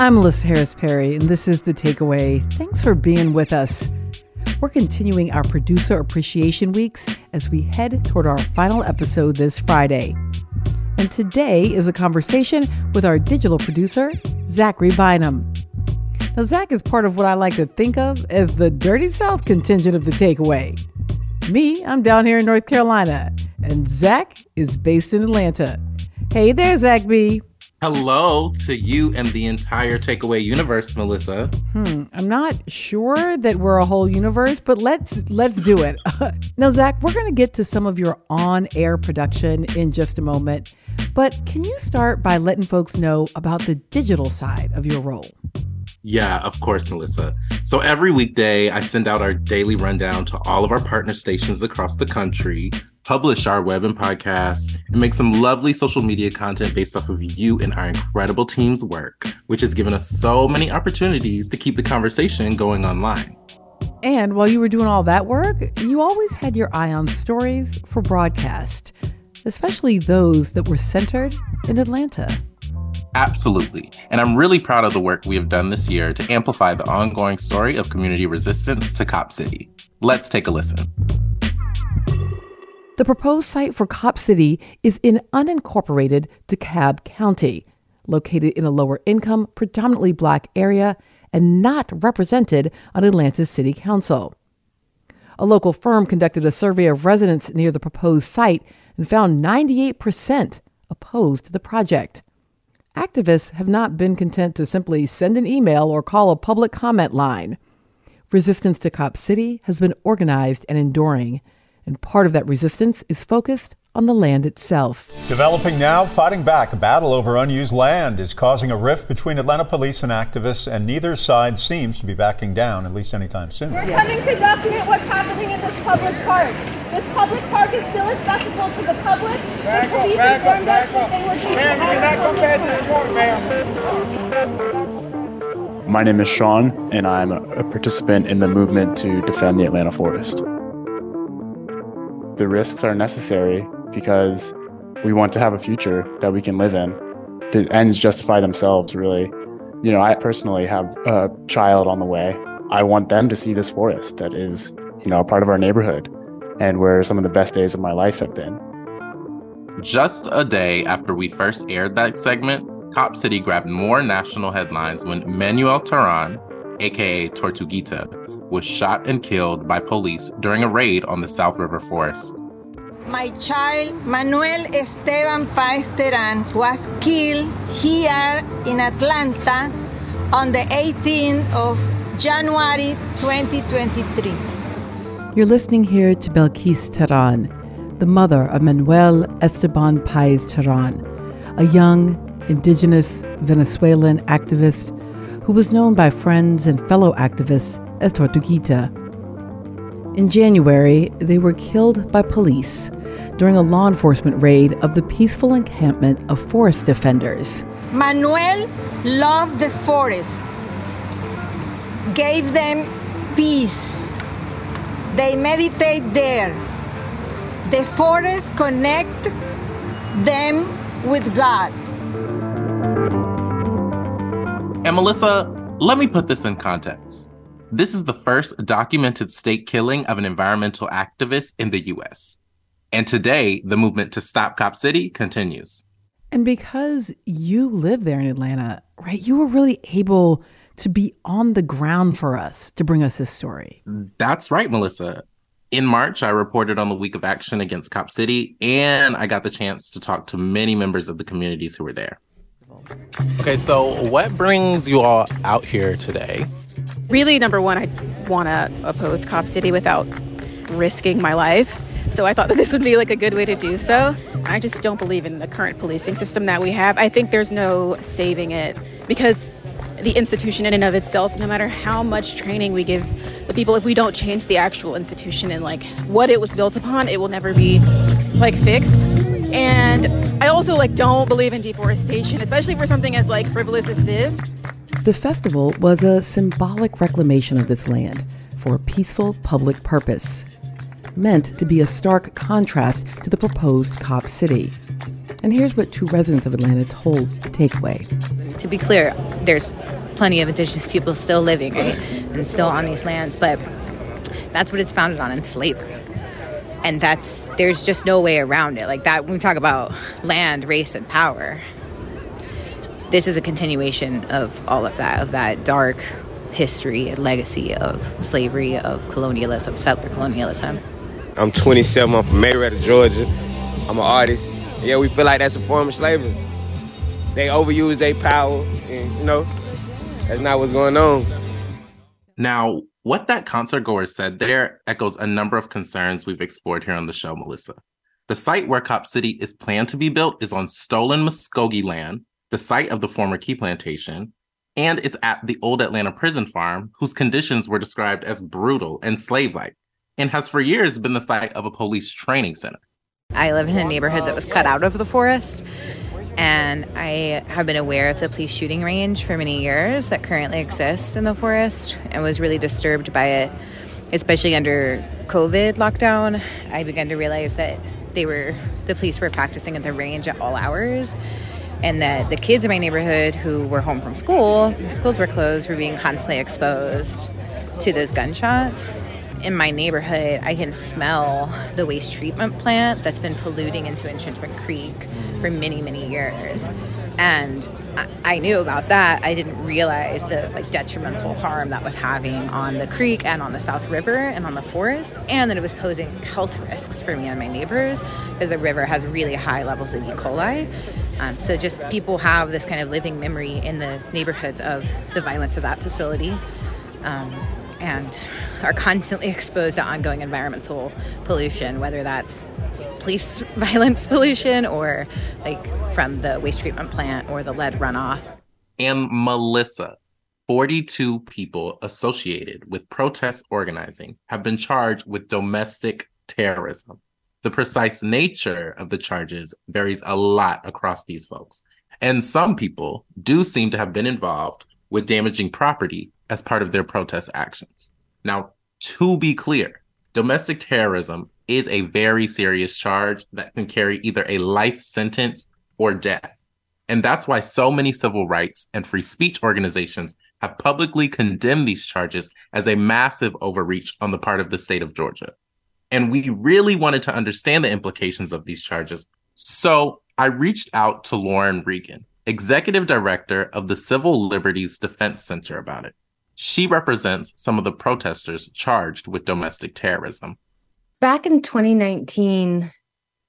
I'm Melissa Harris Perry, and this is The Takeaway. Thanks for being with us. We're continuing our producer appreciation weeks as we head toward our final episode this Friday. And today is a conversation with our digital producer, Zachary Bynum. Now, Zach is part of what I like to think of as the Dirty South contingent of The Takeaway. Me, I'm down here in North Carolina, and Zach is based in Atlanta. Hey there, Zach B. Hello to you and the entire takeaway universe, Melissa. Hmm, I'm not sure that we're a whole universe, but let's let's do it. now, Zach, we're going to get to some of your on-air production in just a moment, but can you start by letting folks know about the digital side of your role? Yeah, of course, Melissa. So every weekday, I send out our daily rundown to all of our partner stations across the country publish our web and podcasts, and make some lovely social media content based off of you and our incredible team's work, which has given us so many opportunities to keep the conversation going online. And while you were doing all that work, you always had your eye on stories for broadcast, especially those that were centered in Atlanta. Absolutely. And I'm really proud of the work we have done this year to amplify the ongoing story of community resistance to Cop City. Let's take a listen. The proposed site for Cop City is in unincorporated DeKalb County, located in a lower income, predominantly black area and not represented on Atlanta's City Council. A local firm conducted a survey of residents near the proposed site and found 98% opposed to the project. Activists have not been content to simply send an email or call a public comment line. Resistance to Cop City has been organized and enduring and part of that resistance is focused on the land itself. Developing now, fighting back. A battle over unused land is causing a rift between Atlanta police and activists, and neither side seems to be backing down, at least anytime soon. We're coming to document what's happening in this public park. This public park is still accessible to the public. Back the police up, back up, back up. Ma'am, you're not come My name is Sean, and I'm a participant in the movement to defend the Atlanta forest the risks are necessary because we want to have a future that we can live in. The ends justify themselves, really. You know, I personally have a child on the way. I want them to see this forest that is, you know, a part of our neighborhood and where some of the best days of my life have been. Just a day after we first aired that segment, Cop City grabbed more national headlines when Manuel Terán, aka Tortuguita, was shot and killed by police during a raid on the South River Forest. My child, Manuel Esteban Paez Terán, was killed here in Atlanta on the 18th of January 2023. You're listening here to Belkis Terán, the mother of Manuel Esteban Paez Terán, a young, indigenous Venezuelan activist who was known by friends and fellow activists as Tortuguita. In January, they were killed by police during a law enforcement raid of the peaceful encampment of forest defenders. Manuel loved the forest, gave them peace. They meditate there. The forest connect them with God. And Melissa, let me put this in context. This is the first documented state killing of an environmental activist in the US. And today, the movement to stop Cop City continues. And because you live there in Atlanta, right, you were really able to be on the ground for us to bring us this story. That's right, Melissa. In March, I reported on the week of action against Cop City, and I got the chance to talk to many members of the communities who were there. Okay, so what brings you all out here today? Really, number one, I want to oppose Cop City without risking my life. So I thought that this would be like a good way to do so. I just don't believe in the current policing system that we have. I think there's no saving it because the institution in and of itself, no matter how much training we give the people, if we don't change the actual institution and like what it was built upon, it will never be like fixed. And I also like don't believe in deforestation, especially for something as like frivolous as this. The festival was a symbolic reclamation of this land for a peaceful public purpose, meant to be a stark contrast to the proposed Cop City. And here's what two residents of Atlanta told the takeaway. to be clear, there's plenty of indigenous people still living right? and still on these lands, but that's what it's founded on in slavery. And that's there's just no way around it. Like that when we talk about land, race, and power, this is a continuation of all of that, of that dark history and legacy of slavery, of colonialism, settler colonialism. I'm 27. I'm from Marietta, Georgia. I'm an artist. Yeah, we feel like that's a form of slavery. They overuse their power, and you know, that's not what's going on. Now, what that concert goer said there echoes a number of concerns we've explored here on the show, Melissa. The site where Cop City is planned to be built is on stolen Muskogee land, the site of the former Key Plantation, and it's at the old Atlanta prison farm, whose conditions were described as brutal and slave like, and has for years been the site of a police training center. I live in a neighborhood that was cut out of the forest, and I have been aware of the police shooting range for many years that currently exists in the forest and was really disturbed by it, especially under COVID lockdown. I began to realize that they were the police were practicing at the range at all hours and that the kids in my neighborhood who were home from school, schools were closed, were being constantly exposed to those gunshots. In my neighborhood, I can smell the waste treatment plant that's been polluting into Entrenchment Creek for many, many years. And I knew about that. I didn't realize the like detrimental harm that was having on the creek and on the South River and on the forest, and that it was posing health risks for me and my neighbors because the river has really high levels of E. coli. Um, so just people have this kind of living memory in the neighborhoods of the violence of that facility. Um, and are constantly exposed to ongoing environmental pollution, whether that's police violence pollution or like from the waste treatment plant or the lead runoff. And Melissa, 42 people associated with protest organizing have been charged with domestic terrorism. The precise nature of the charges varies a lot across these folks. And some people do seem to have been involved with damaging property as part of their protest actions. Now, to be clear, domestic terrorism is a very serious charge that can carry either a life sentence or death. And that's why so many civil rights and free speech organizations have publicly condemned these charges as a massive overreach on the part of the state of Georgia. And we really wanted to understand the implications of these charges. So I reached out to Lauren Regan, executive director of the Civil Liberties Defense Center, about it. She represents some of the protesters charged with domestic terrorism. Back in 2019,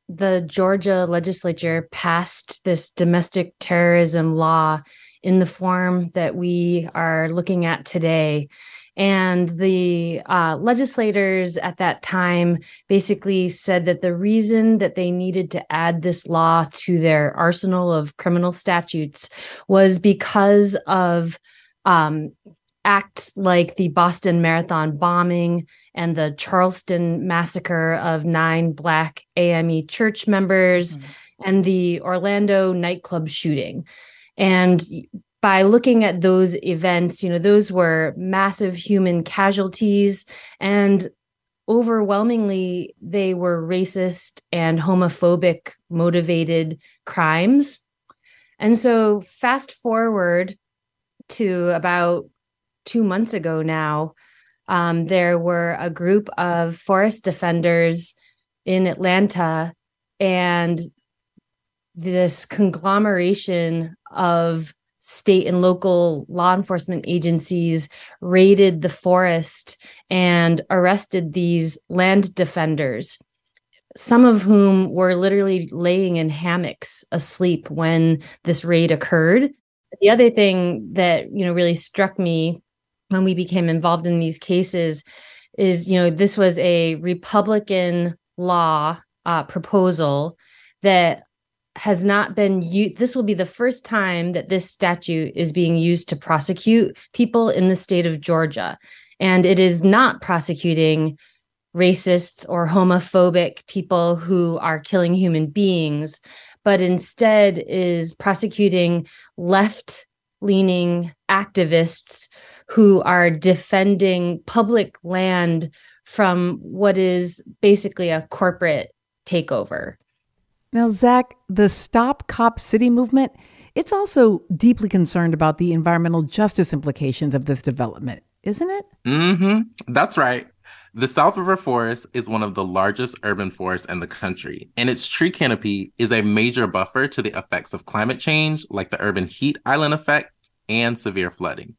the Georgia legislature passed this domestic terrorism law in the form that we are looking at today. And the uh, legislators at that time basically said that the reason that they needed to add this law to their arsenal of criminal statutes was because of um, acts like the Boston Marathon bombing and the Charleston massacre of nine Black AME church members mm-hmm. and the Orlando nightclub shooting. And by looking at those events, you know, those were massive human casualties and overwhelmingly they were racist and homophobic motivated crimes. And so fast forward to about two months ago now, um, there were a group of forest defenders in Atlanta, and this conglomeration of state and local law enforcement agencies raided the forest and arrested these land defenders some of whom were literally laying in hammocks asleep when this raid occurred. The other thing that you know really struck me when we became involved in these cases is you know this was a republican law uh, proposal that has not been used this will be the first time that this statute is being used to prosecute people in the state of georgia. And it is not prosecuting racists or homophobic people who are killing human beings but instead is prosecuting left leaning activists who are defending public land from what is basically a corporate takeover. Now, Zach, the Stop Cop City movement It's also deeply concerned about the environmental justice implications of this development, isn't it? Mm-hmm. That's right. The South River Forest is one of the largest urban forests in the country, and its tree canopy is a major buffer to the effects of climate change, like the urban heat island effect and severe flooding.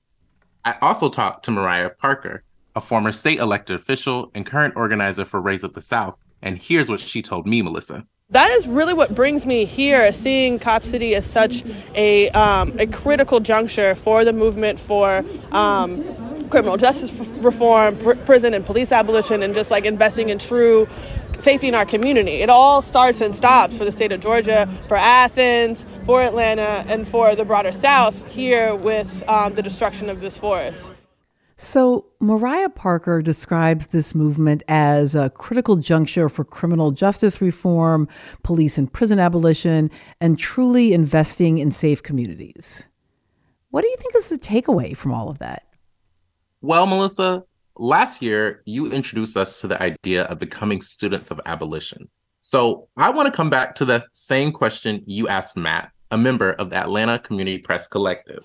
I also talked to Mariah Parker, a former state elected official and current organizer for Raise Up the South, and here's what she told me, Melissa that is really what brings me here, seeing Cop City as such a, um, a critical juncture for the movement for um, criminal justice reform, pr- prison and police abolition, and just like investing in true safety in our community. It all starts and stops for the state of Georgia, for Athens, for Atlanta, and for the broader South here with um, the destruction of this forest. So, Mariah Parker describes this movement as a critical juncture for criminal justice reform, police and prison abolition, and truly investing in safe communities. What do you think is the takeaway from all of that? Well, Melissa, last year you introduced us to the idea of becoming students of abolition. So, I want to come back to the same question you asked Matt, a member of the Atlanta Community Press Collective.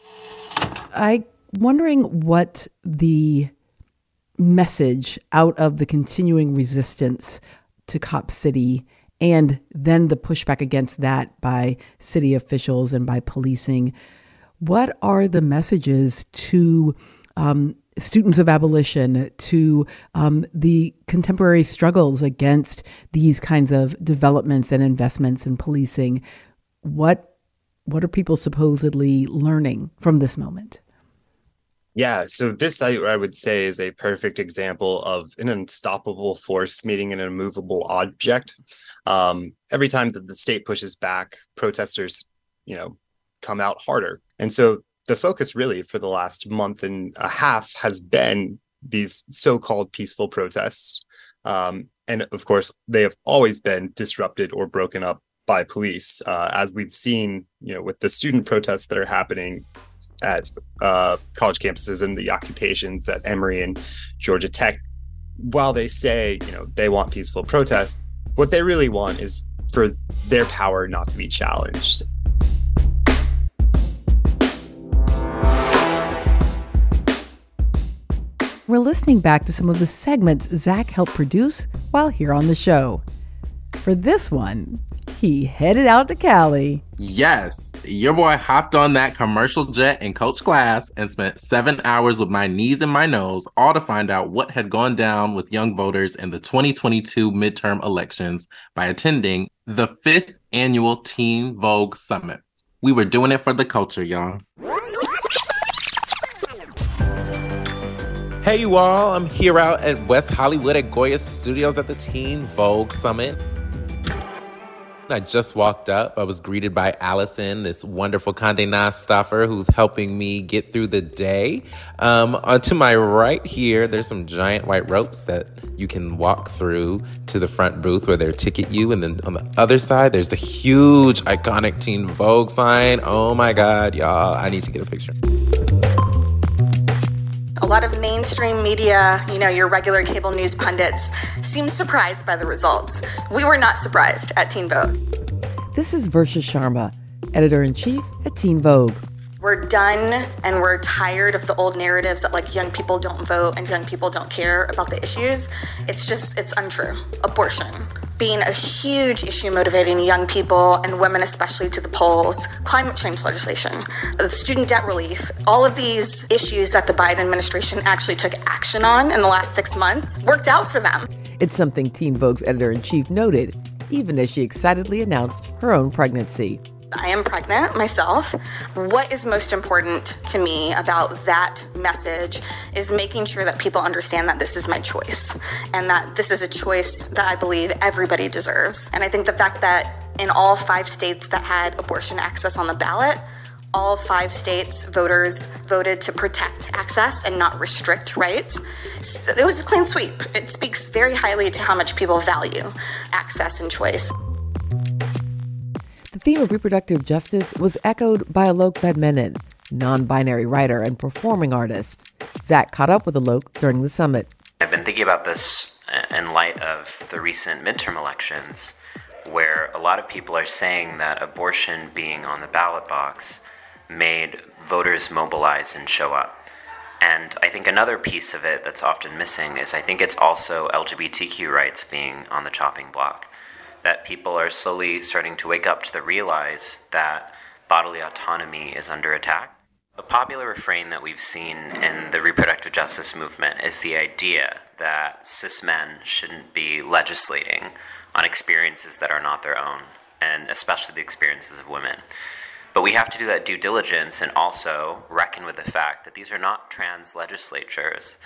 I'm wondering what the message out of the continuing resistance to Cop City and then the pushback against that by city officials and by policing. What are the messages to um, students of abolition, to um, the contemporary struggles against these kinds of developments and investments in policing? What what are people supposedly learning from this moment? Yeah, so this I, I would say is a perfect example of an unstoppable force meeting an immovable object. Um, every time that the state pushes back, protesters, you know, come out harder. And so the focus really for the last month and a half has been these so-called peaceful protests. Um, and of course, they have always been disrupted or broken up by police, uh, as we've seen, you know, with the student protests that are happening at uh, college campuses and the occupations at Emory and Georgia Tech, while they say you know they want peaceful protest, what they really want is for their power not to be challenged. We're listening back to some of the segments Zach helped produce while here on the show. For this one, he headed out to Cali. Yes, your boy hopped on that commercial jet in coach class and spent seven hours with my knees and my nose, all to find out what had gone down with young voters in the 2022 midterm elections by attending the fifth annual Teen Vogue Summit. We were doing it for the culture, y'all. Hey, you all, I'm here out at West Hollywood at Goya Studios at the Teen Vogue Summit. I just walked up. I was greeted by Allison, this wonderful Conde Nast staffer who's helping me get through the day. Um, to my right here, there's some giant white ropes that you can walk through to the front booth where they ticket you. And then on the other side, there's the huge, iconic Teen Vogue sign. Oh my God, y'all. I need to get a picture a lot of mainstream media, you know, your regular cable news pundits, seem surprised by the results. We were not surprised at Teen Vogue. This is Versha Sharma, editor in chief at Teen Vogue. We're done and we're tired of the old narratives that like young people don't vote and young people don't care about the issues. It's just, it's untrue. Abortion being a huge issue motivating young people and women, especially to the polls, climate change legislation, student debt relief, all of these issues that the Biden administration actually took action on in the last six months worked out for them. It's something Teen Vogue's editor in chief noted, even as she excitedly announced her own pregnancy. I am pregnant myself. What is most important to me about that message is making sure that people understand that this is my choice and that this is a choice that I believe everybody deserves. And I think the fact that in all five states that had abortion access on the ballot, all five states voters voted to protect access and not restrict rights. So it was a clean sweep. It speaks very highly to how much people value access and choice. The theme of reproductive justice was echoed by Alok Vaid-Menon, non binary writer and performing artist. Zach caught up with Alok during the summit. I've been thinking about this in light of the recent midterm elections, where a lot of people are saying that abortion being on the ballot box made voters mobilize and show up. And I think another piece of it that's often missing is I think it's also LGBTQ rights being on the chopping block. That people are slowly starting to wake up to the realize that bodily autonomy is under attack. A popular refrain that we've seen in the reproductive justice movement is the idea that cis men shouldn't be legislating on experiences that are not their own, and especially the experiences of women. But we have to do that due diligence and also reckon with the fact that these are not trans legislatures,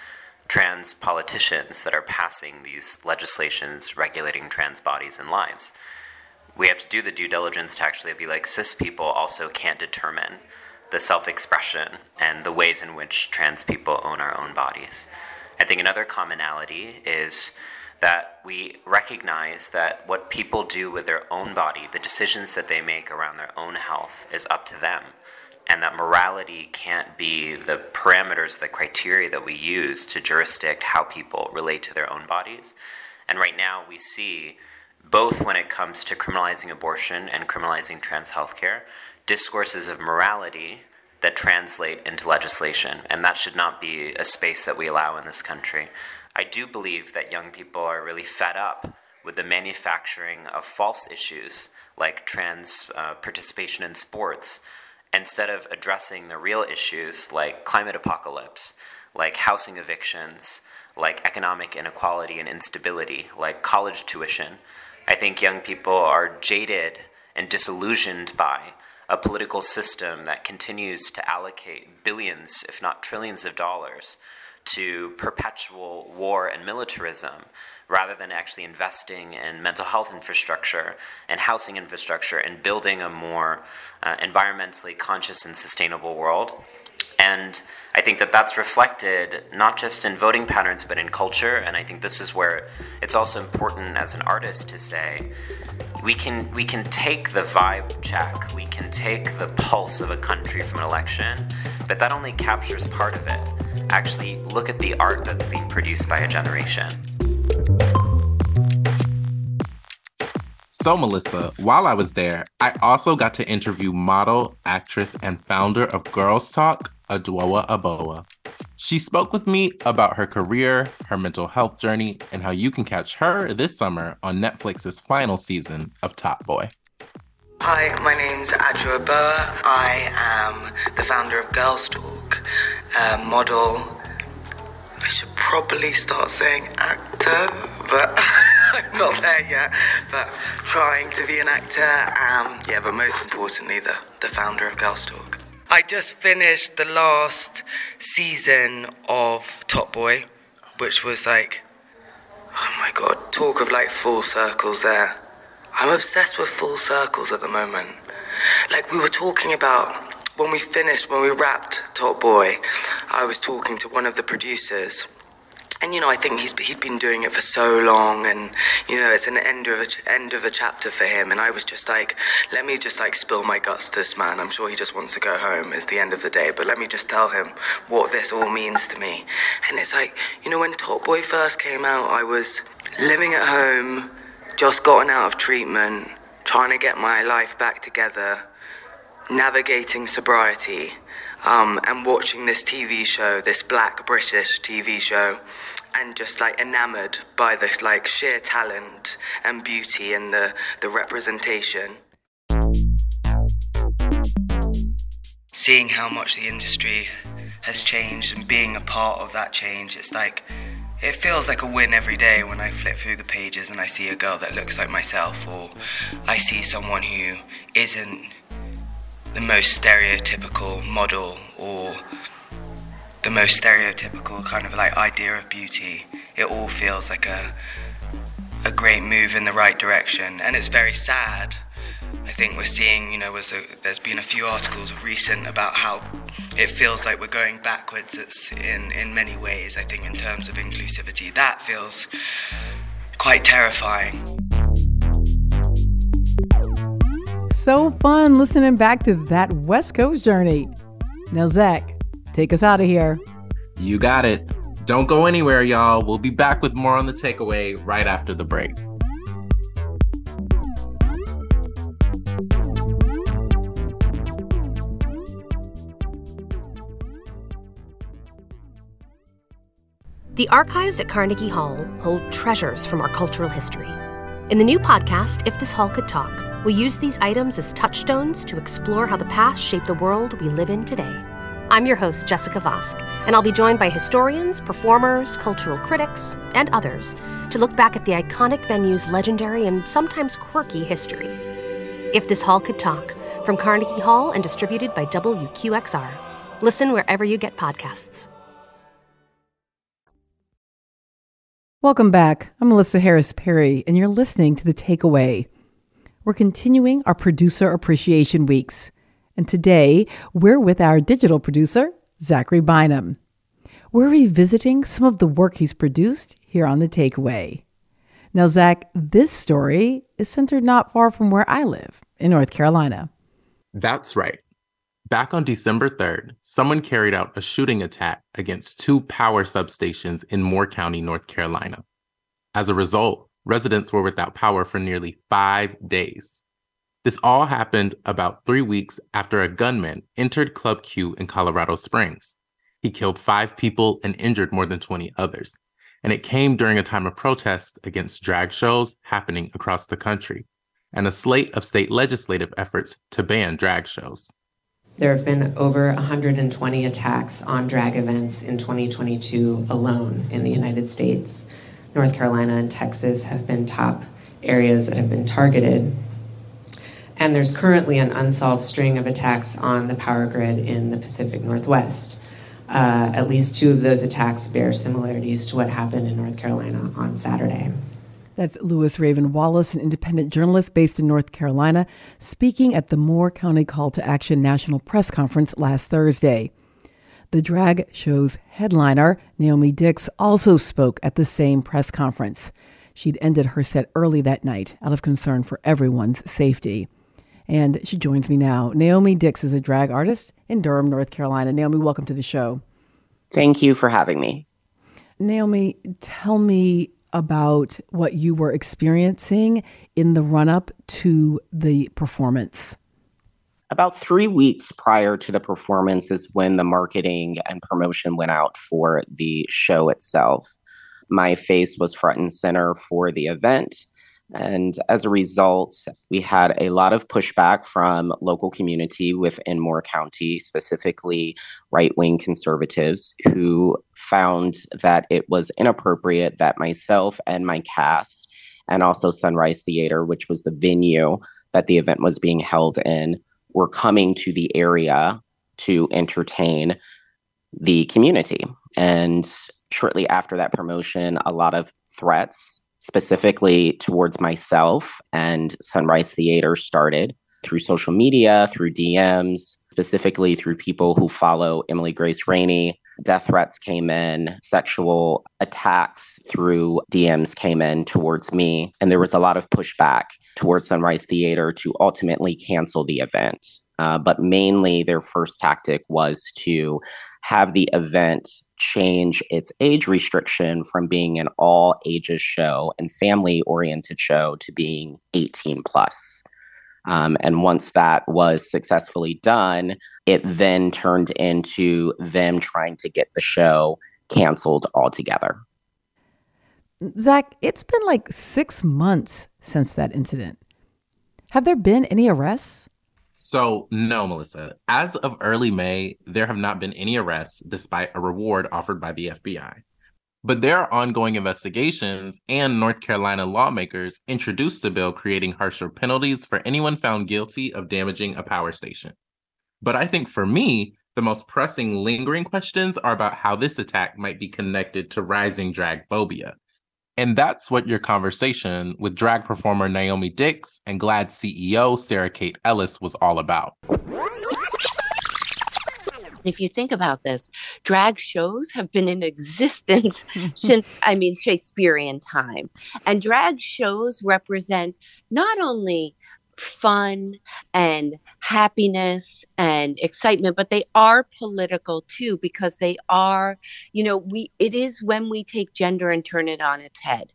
trans politicians that are passing these legislations regulating trans bodies and lives. We have to do the due diligence to actually be like cis people also can't determine the self expression and the ways in which trans people own our own bodies. I think another commonality is that we recognize that what people do with their own body, the decisions that they make around their own health, is up to them. And that morality can't be the parameters, the criteria that we use to jurisdict how people relate to their own bodies. And right now we see, both when it comes to criminalizing abortion and criminalizing trans healthcare, discourses of morality that translate into legislation. And that should not be a space that we allow in this country. I do believe that young people are really fed up with the manufacturing of false issues like trans uh, participation in sports instead of addressing the real issues like climate apocalypse, like housing evictions, like economic inequality and instability, like college tuition. I think young people are jaded and disillusioned by a political system that continues to allocate billions, if not trillions, of dollars to perpetual war and militarism rather than actually investing in mental health infrastructure and housing infrastructure and building a more uh, environmentally conscious and sustainable world. And I think that that's reflected not just in voting patterns, but in culture. And I think this is where it's also important as an artist to say, we can we can take the vibe check, we can take the pulse of a country from an election, but that only captures part of it. Actually, look at the art that's being produced by a generation. So, Melissa, while I was there, I also got to interview model, actress, and founder of Girls Talk, Adwoa Aboah. She spoke with me about her career, her mental health journey, and how you can catch her this summer on Netflix's final season of Top Boy. Hi, my name's Adwoa Aboah. I am the founder of Girls Talk, a model. I should probably start saying actor, but I'm not there yet. But trying to be an actor, um, yeah, but most importantly, the, the founder of Girls Talk. I just finished the last season of Top Boy, which was like, oh my god, talk of like full circles there. I'm obsessed with full circles at the moment. Like we were talking about when we finished, when we wrapped Top Boy, I was talking to one of the producers and you know, I think he's he'd been doing it for so long, and you know, it's an end of a end of a chapter for him. And I was just like, let me just like spill my guts to this man. I'm sure he just wants to go home. It's the end of the day, but let me just tell him what this all means to me. And it's like, you know, when Top Boy first came out, I was living at home, just gotten out of treatment, trying to get my life back together, navigating sobriety um, and watching this TV show, this black British TV show, and just like enamored by the like sheer talent and beauty and the, the representation. Seeing how much the industry has changed and being a part of that change, it's like it feels like a win every day when I flip through the pages and I see a girl that looks like myself, or I see someone who isn't the most stereotypical model or the most stereotypical kind of like idea of beauty. It all feels like a a great move in the right direction, and it's very sad. I think we're seeing, you know, a, there's been a few articles of recent about how it feels like we're going backwards it's in, in many ways, I think, in terms of inclusivity. That feels quite terrifying so fun listening back to that West Coast journey. Now, Zach, take us out of here. You got it. Don't go anywhere, y'all. We'll be back with more on the takeaway right after the break. The archives at Carnegie Hall hold treasures from our cultural history. In the new podcast, If This Hall Could Talk, we use these items as touchstones to explore how the past shaped the world we live in today. I'm your host, Jessica Vosk, and I'll be joined by historians, performers, cultural critics, and others to look back at the iconic venue's legendary and sometimes quirky history. If This Hall Could Talk, from Carnegie Hall and distributed by WQXR. Listen wherever you get podcasts. Welcome back. I'm Melissa Harris Perry, and you're listening to The Takeaway. We're continuing our producer appreciation weeks, and today we're with our digital producer, Zachary Bynum. We're revisiting some of the work he's produced here on The Takeaway. Now, Zach, this story is centered not far from where I live in North Carolina. That's right. Back on December 3rd, someone carried out a shooting attack against two power substations in Moore County, North Carolina. As a result, residents were without power for nearly five days. This all happened about three weeks after a gunman entered Club Q in Colorado Springs. He killed five people and injured more than 20 others. And it came during a time of protest against drag shows happening across the country and a slate of state legislative efforts to ban drag shows. There have been over 120 attacks on drag events in 2022 alone in the United States. North Carolina and Texas have been top areas that have been targeted. And there's currently an unsolved string of attacks on the power grid in the Pacific Northwest. Uh, at least two of those attacks bear similarities to what happened in North Carolina on Saturday. That's Lewis Raven Wallace, an independent journalist based in North Carolina, speaking at the Moore County Call to Action National Press Conference last Thursday. The drag show's headliner, Naomi Dix, also spoke at the same press conference. She'd ended her set early that night out of concern for everyone's safety. And she joins me now. Naomi Dix is a drag artist in Durham, North Carolina. Naomi, welcome to the show. Thank you for having me. Naomi, tell me about what you were experiencing in the run up to the performance? About three weeks prior to the performance is when the marketing and promotion went out for the show itself. My face was front and center for the event. And as a result, we had a lot of pushback from local community within Moore County, specifically right wing conservatives, who found that it was inappropriate that myself and my cast, and also Sunrise Theater, which was the venue that the event was being held in, were coming to the area to entertain the community. And shortly after that promotion, a lot of threats specifically towards myself and Sunrise Theater started through social media, through DMs, specifically through people who follow Emily Grace Rainey. Death threats came in, sexual attacks through DMs came in towards me, and there was a lot of pushback towards Sunrise Theater to ultimately cancel the event. Uh, but mainly, their first tactic was to have the event change its age restriction from being an all ages show and family oriented show to being 18 plus. Um, and once that was successfully done, it then turned into them trying to get the show canceled altogether. Zach, it's been like six months since that incident. Have there been any arrests? So, no, Melissa. As of early May, there have not been any arrests despite a reward offered by the FBI. But there are ongoing investigations, and North Carolina lawmakers introduced a bill creating harsher penalties for anyone found guilty of damaging a power station. But I think for me, the most pressing lingering questions are about how this attack might be connected to rising drag phobia and that's what your conversation with drag performer Naomi Dix and GLAAD CEO Sarah Kate Ellis was all about. If you think about this, drag shows have been in existence since, I mean, Shakespearean time. And drag shows represent not only fun and happiness and excitement but they are political too because they are you know we it is when we take gender and turn it on its head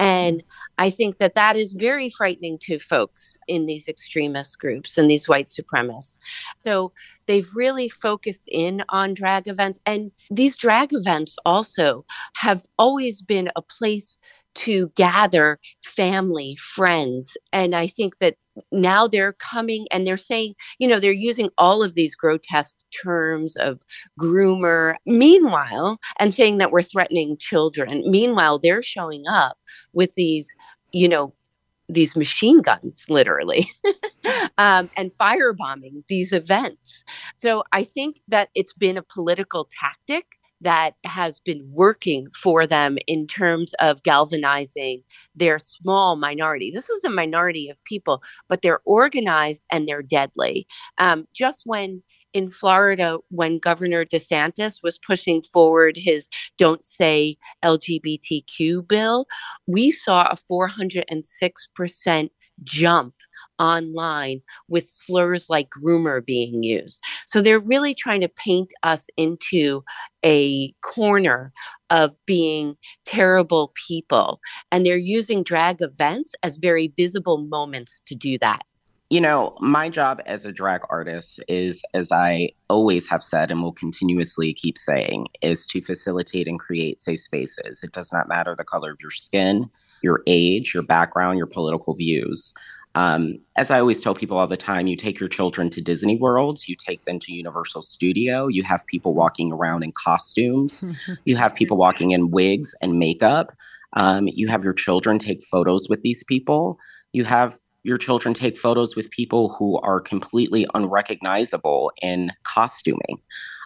and I think that that is very frightening to folks in these extremist groups and these white supremacists. So they've really focused in on drag events. And these drag events also have always been a place to gather family, friends. And I think that now they're coming and they're saying, you know, they're using all of these grotesque terms of groomer. Meanwhile, and saying that we're threatening children. Meanwhile, they're showing up with these, you know, these machine guns, literally, um, and firebombing these events. So I think that it's been a political tactic that has been working for them in terms of galvanizing their small minority. This is a minority of people, but they're organized and they're deadly. Um, just when in Florida, when Governor DeSantis was pushing forward his Don't Say LGBTQ bill, we saw a 406% jump online with slurs like groomer being used. So they're really trying to paint us into a corner of being terrible people. And they're using drag events as very visible moments to do that. You know, my job as a drag artist is, as I always have said and will continuously keep saying, is to facilitate and create safe spaces. It does not matter the color of your skin, your age, your background, your political views. Um, as I always tell people all the time, you take your children to Disney Worlds, you take them to Universal Studio, you have people walking around in costumes, you have people walking in wigs and makeup. Um, you have your children take photos with these people. You have your children take photos with people who are completely unrecognizable in costuming.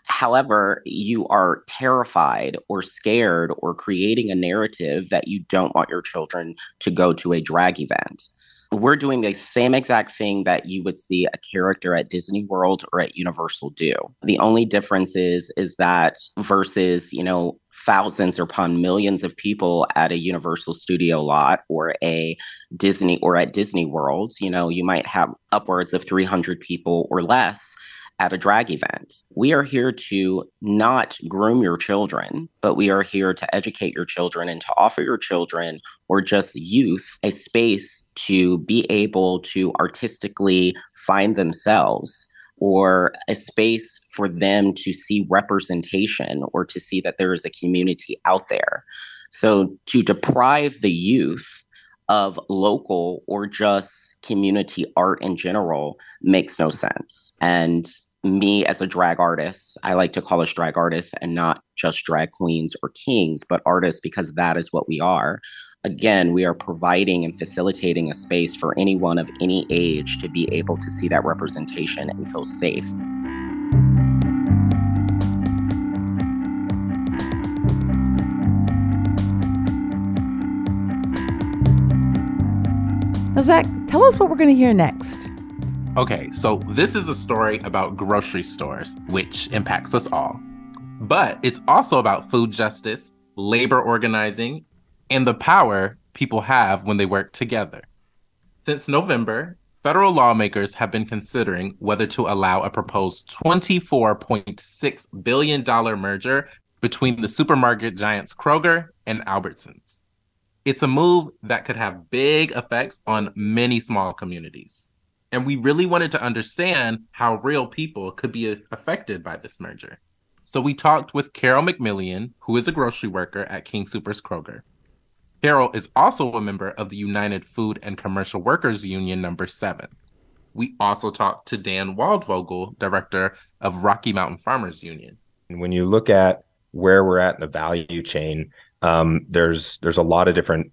However, you are terrified or scared or creating a narrative that you don't want your children to go to a drag event we're doing the same exact thing that you would see a character at Disney World or at Universal do. The only difference is is that versus, you know, thousands upon millions of people at a Universal Studio lot or a Disney or at Disney World, you know, you might have upwards of 300 people or less at a drag event. We are here to not groom your children, but we are here to educate your children and to offer your children or just youth a space to be able to artistically find themselves or a space for them to see representation or to see that there is a community out there. So to deprive the youth of local or just community art in general makes no sense. And me as a drag artist, I like to call us drag artists and not just drag queens or kings, but artists because that is what we are. Again, we are providing and facilitating a space for anyone of any age to be able to see that representation and feel safe. Now, Zach, tell us what we're going to hear next. Okay, so this is a story about grocery stores, which impacts us all. But it's also about food justice, labor organizing, and the power people have when they work together. Since November, federal lawmakers have been considering whether to allow a proposed $24.6 billion merger between the supermarket giants Kroger and Albertsons. It's a move that could have big effects on many small communities. And we really wanted to understand how real people could be affected by this merger. So we talked with Carol McMillian, who is a grocery worker at King Soopers Kroger. Carol is also a member of the United Food and Commercial Workers Union number 7. We also talked to Dan Waldvogel, director of Rocky Mountain Farmers Union. When you look at where we're at in the value chain, um, there's there's a lot of different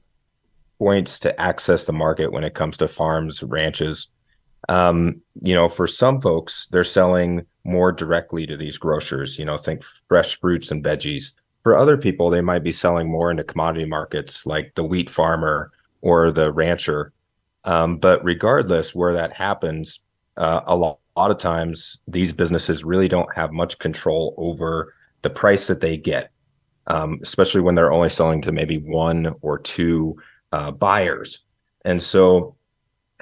points to access the market when it comes to farms, ranches. Um, you know, for some folks, they're selling more directly to these grocers. You know, think fresh fruits and veggies. For other people, they might be selling more into commodity markets like the wheat farmer or the rancher. Um, but regardless where that happens, uh, a lot, lot of times these businesses really don't have much control over the price that they get, um, especially when they're only selling to maybe one or two uh, buyers. And so,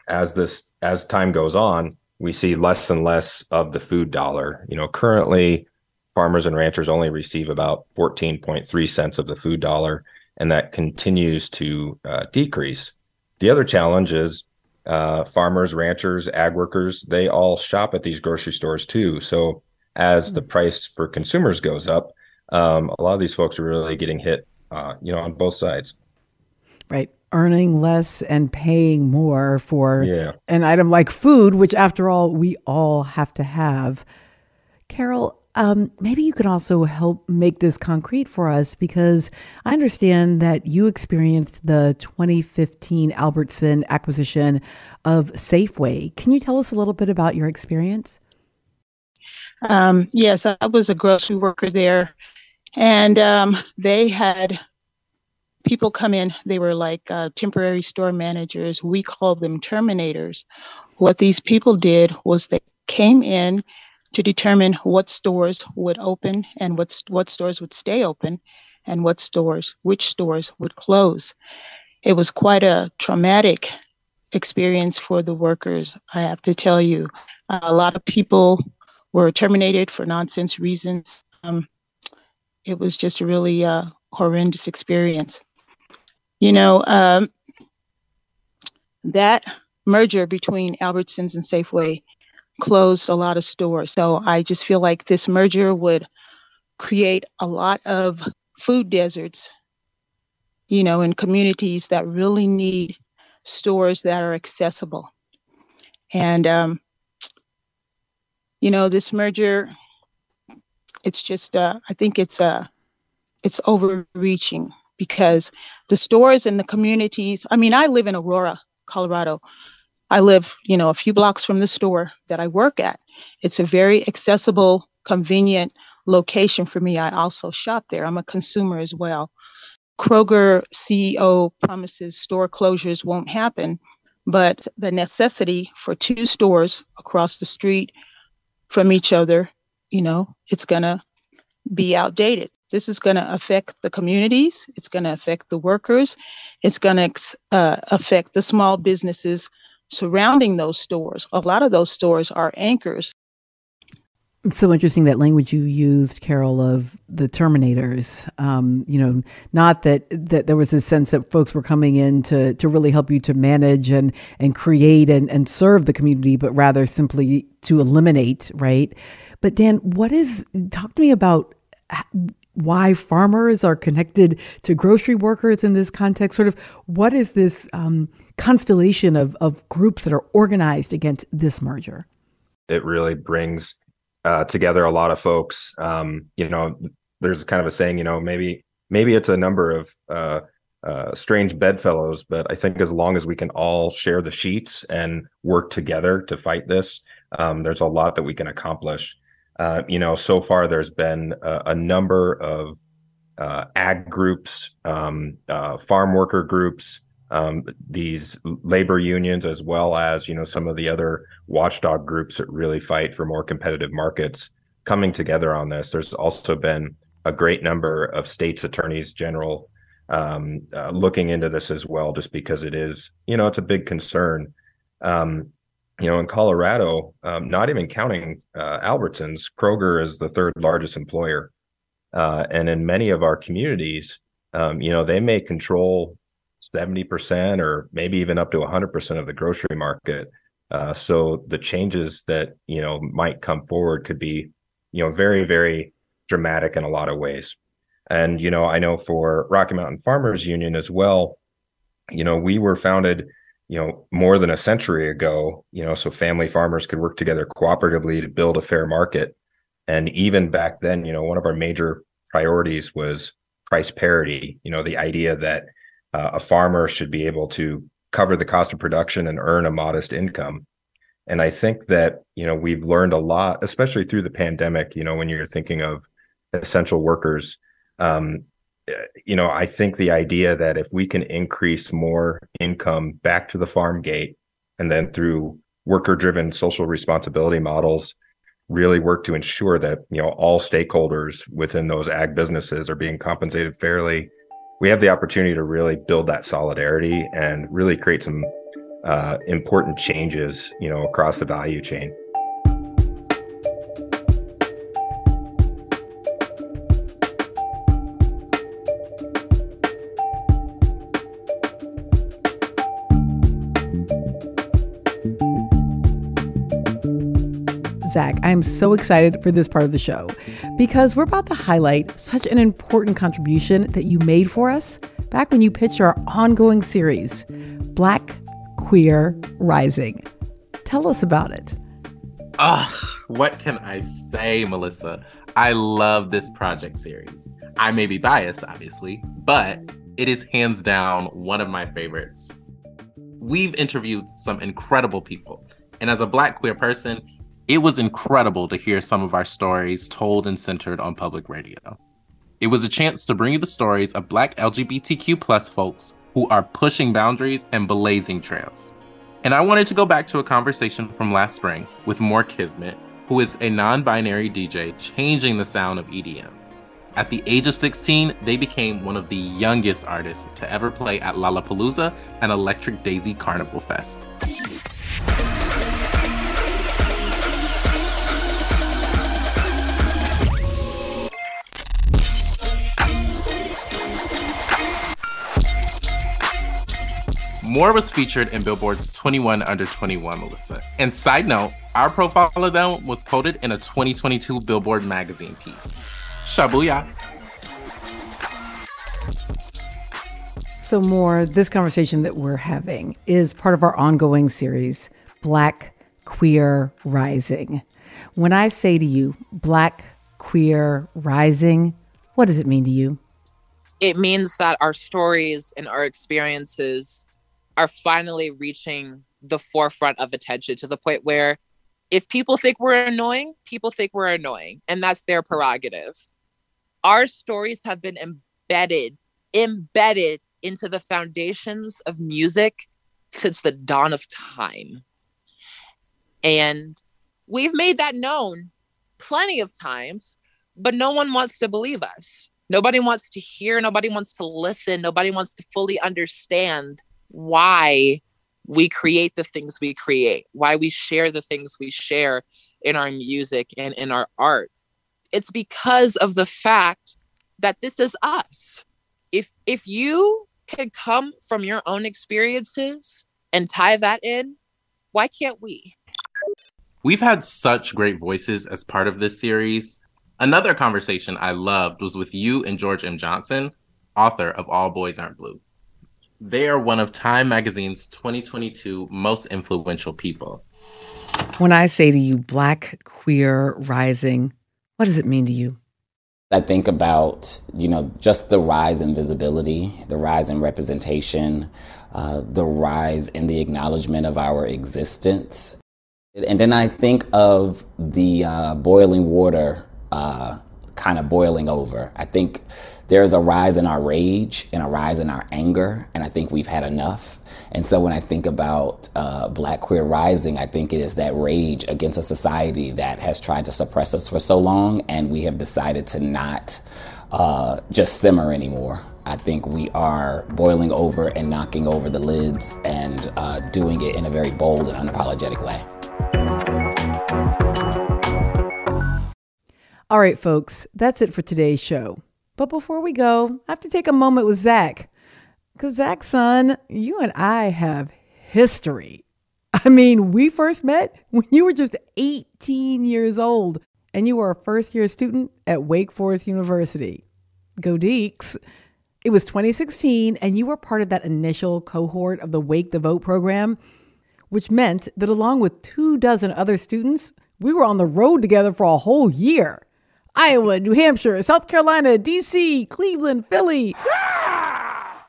as this as time goes on, we see less and less of the food dollar. You know, currently farmers and ranchers only receive about 14.3 cents of the food dollar, and that continues to uh, decrease. the other challenge is uh, farmers, ranchers, ag workers, they all shop at these grocery stores too. So as the price for consumers goes up, um, a lot of these folks are really getting hit, uh, you know, on both sides. Right. Earning less and paying more for Yeah. an item like food, which after all, we all have to have. Carol, um, maybe you could also help make this concrete for us because I understand that you experienced the 2015 Albertson acquisition of Safeway. Can you tell us a little bit about your experience? Um, yes, I was a grocery worker there, and um, they had people come in. They were like uh, temporary store managers. We called them terminators. What these people did was they came in to determine what stores would open and what what stores would stay open, and what stores, which stores would close. It was quite a traumatic experience for the workers. I have to tell you, a lot of people were terminated for nonsense reasons. Um, it was just a really uh, horrendous experience. You know, um, that merger between Albertsons and Safeway closed a lot of stores. So I just feel like this merger would create a lot of food deserts, you know, in communities that really need stores that are accessible. And um, you know this merger it's just uh, i think it's uh it's overreaching because the stores and the communities i mean i live in aurora colorado i live you know a few blocks from the store that i work at it's a very accessible convenient location for me i also shop there i'm a consumer as well kroger ceo promises store closures won't happen but the necessity for two stores across the street from each other, you know, it's going to be outdated. This is going to affect the communities. It's going to affect the workers. It's going to uh, affect the small businesses surrounding those stores. A lot of those stores are anchors. It's so interesting that language you used, Carol, of the Terminators. Um, you know, not that that there was a sense that folks were coming in to to really help you to manage and and create and and serve the community, but rather simply to eliminate, right? But Dan, what is talk to me about why farmers are connected to grocery workers in this context? Sort of, what is this um, constellation of of groups that are organized against this merger? It really brings uh, together a lot of folks. Um, you know, there's kind of a saying, you know, maybe maybe it's a number of uh, uh, strange bedfellows, but I think as long as we can all share the sheets and work together to fight this, um, there's a lot that we can accomplish. Uh, you know, so far there's been a, a number of uh, ag groups, um, uh, farm worker groups, um, these labor unions, as well as you know some of the other watchdog groups that really fight for more competitive markets, coming together on this. There's also been a great number of states attorneys general um, uh, looking into this as well, just because it is you know it's a big concern. Um, you know, in Colorado, um, not even counting uh, Albertsons, Kroger is the third largest employer, uh, and in many of our communities, um, you know, they may control 70% or maybe even up to 100% of the grocery market. Uh, so the changes that, you know, might come forward could be, you know, very, very dramatic in a lot of ways. And, you know, I know for Rocky Mountain Farmers Union as well, you know, we were founded, you know, more than a century ago, you know, so family farmers could work together cooperatively to build a fair market. And even back then, you know, one of our major priorities was price parity, you know, the idea that uh, a farmer should be able to cover the cost of production and earn a modest income. And I think that, you know, we've learned a lot, especially through the pandemic, you know, when you're thinking of essential workers. Um, you know, I think the idea that if we can increase more income back to the farm gate and then through worker driven social responsibility models, really work to ensure that, you know, all stakeholders within those ag businesses are being compensated fairly we have the opportunity to really build that solidarity and really create some uh, important changes, you know, across the value chain. Zach, I am so excited for this part of the show because we're about to highlight such an important contribution that you made for us back when you pitched our ongoing series, Black Queer Rising. Tell us about it. Ugh, what can I say, Melissa? I love this project series. I may be biased, obviously, but it is hands down one of my favorites. We've interviewed some incredible people, and as a Black queer person, it was incredible to hear some of our stories told and centered on public radio. It was a chance to bring you the stories of Black LGBTQ plus folks who are pushing boundaries and blazing trails. And I wanted to go back to a conversation from last spring with Moore Kismet, who is a non binary DJ changing the sound of EDM. At the age of 16, they became one of the youngest artists to ever play at Lollapalooza and Electric Daisy Carnival Fest. Moore was featured in Billboard's 21 Under 21, Melissa. And side note, our profile of them was quoted in a 2022 Billboard magazine piece. Shabuya. So, Moore, this conversation that we're having is part of our ongoing series, Black Queer Rising. When I say to you, Black Queer Rising, what does it mean to you? It means that our stories and our experiences are finally reaching the forefront of attention to the point where if people think we're annoying, people think we're annoying, and that's their prerogative. Our stories have been embedded, embedded into the foundations of music since the dawn of time. And we've made that known plenty of times, but no one wants to believe us. Nobody wants to hear, nobody wants to listen, nobody wants to fully understand why we create the things we create, why we share the things we share in our music and in our art. It's because of the fact that this is us. If if you can come from your own experiences and tie that in, why can't we? We've had such great voices as part of this series. Another conversation I loved was with you and George M. Johnson, author of All Boys Aren't Blue. They are one of Time Magazine's 2022 most influential people. When I say to you, Black Queer Rising, what does it mean to you? I think about, you know, just the rise in visibility, the rise in representation, uh, the rise in the acknowledgement of our existence. And then I think of the uh, boiling water uh, kind of boiling over. I think there's a rise in our rage and a rise in our anger, and I think we've had enough. And so when I think about uh, Black Queer Rising, I think it is that rage against a society that has tried to suppress us for so long, and we have decided to not uh, just simmer anymore. I think we are boiling over and knocking over the lids and uh, doing it in a very bold and unapologetic way. All right, folks, that's it for today's show. But before we go, I have to take a moment with Zach. Because, Zach, son, you and I have history. I mean, we first met when you were just 18 years old and you were a first year student at Wake Forest University. Go Deacs. It was 2016, and you were part of that initial cohort of the Wake the Vote program, which meant that along with two dozen other students, we were on the road together for a whole year. Iowa, New Hampshire, South Carolina, DC, Cleveland, Philly.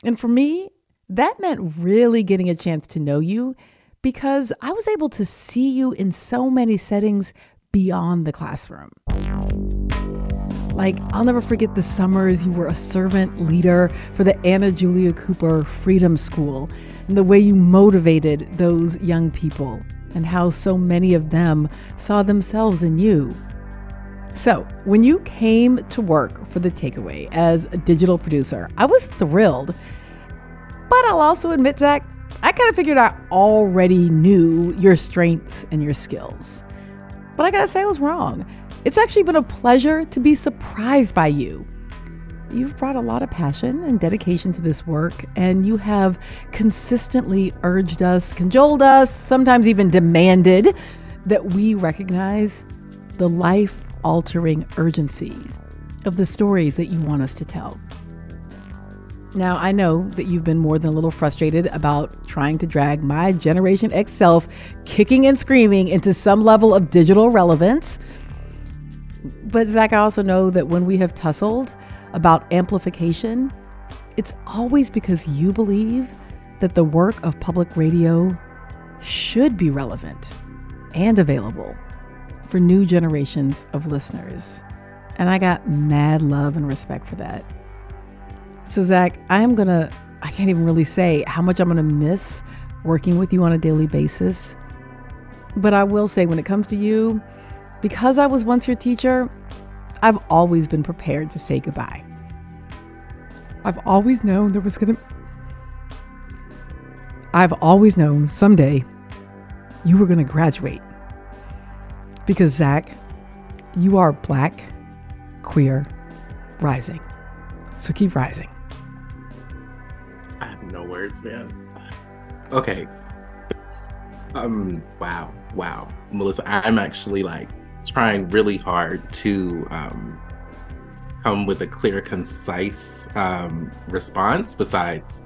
And for me, that meant really getting a chance to know you because I was able to see you in so many settings beyond the classroom. Like, I'll never forget the summers you were a servant leader for the Anna Julia Cooper Freedom School and the way you motivated those young people and how so many of them saw themselves in you. So, when you came to work for The Takeaway as a digital producer, I was thrilled. But I'll also admit, Zach, I kind of figured I already knew your strengths and your skills. But I gotta say, I was wrong. It's actually been a pleasure to be surprised by you. You've brought a lot of passion and dedication to this work, and you have consistently urged us, cajoled us, sometimes even demanded that we recognize the life altering urgencies of the stories that you want us to tell. Now, I know that you've been more than a little frustrated about trying to drag my Generation X self kicking and screaming into some level of digital relevance. But, Zach, I also know that when we have tussled about amplification, it's always because you believe that the work of public radio should be relevant and available for new generations of listeners. And I got mad love and respect for that. So, Zach, I am going to, I can't even really say how much I'm going to miss working with you on a daily basis. But I will say, when it comes to you, because I was once your teacher, I've always been prepared to say goodbye. I've always known there was going to, I've always known someday you were going to graduate. Because, Zach, you are black, queer, rising. So keep rising. I have no words, man. Okay. Um, wow, wow. Melissa, I'm actually like trying really hard to um, come with a clear, concise um, response besides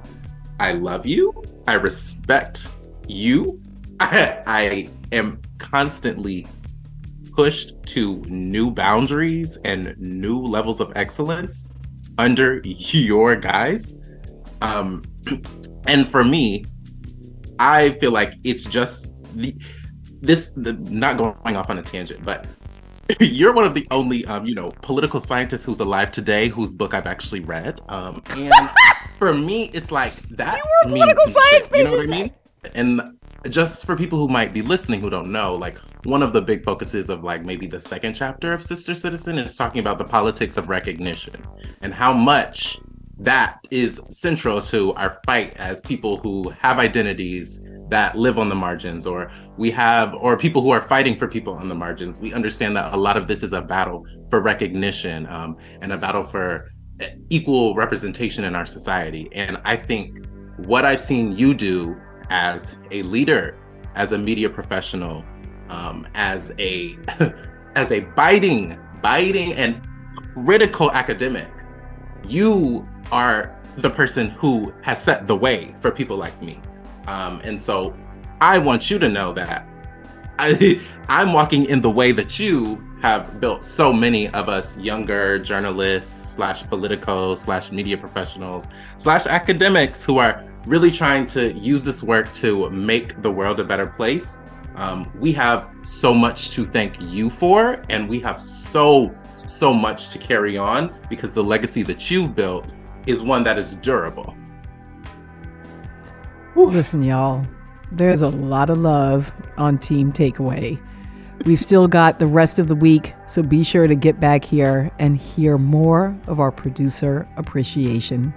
I love you, I respect you, I, I am constantly pushed to new boundaries and new levels of excellence under your guys. Um, and for me, I feel like it's just the this the, not going off on a tangent, but you're one of the only um, you know political scientists who's alive today whose book I've actually read. Um, and for me, it's like that. You were a political science, you know what I mean? And just for people who might be listening who don't know, like one of the big focuses of like maybe the second chapter of Sister Citizen is talking about the politics of recognition and how much that is central to our fight as people who have identities that live on the margins or we have or people who are fighting for people on the margins. We understand that a lot of this is a battle for recognition um, and a battle for equal representation in our society. And i think what i've seen you do as a leader as a media professional um, as a as a biting biting and critical academic you are the person who has set the way for people like me. Um, and so I want you to know that I, I'm walking in the way that you have built so many of us younger journalists slash political slash media professionals slash academics who are really trying to use this work to make the world a better place. Um, we have so much to thank you for, and we have so, so much to carry on because the legacy that you've built is one that is durable. Listen, y'all, there's a lot of love on Team Takeaway. We've still got the rest of the week, so be sure to get back here and hear more of our producer appreciation.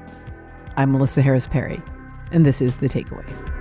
I'm Melissa Harris Perry, and this is The Takeaway.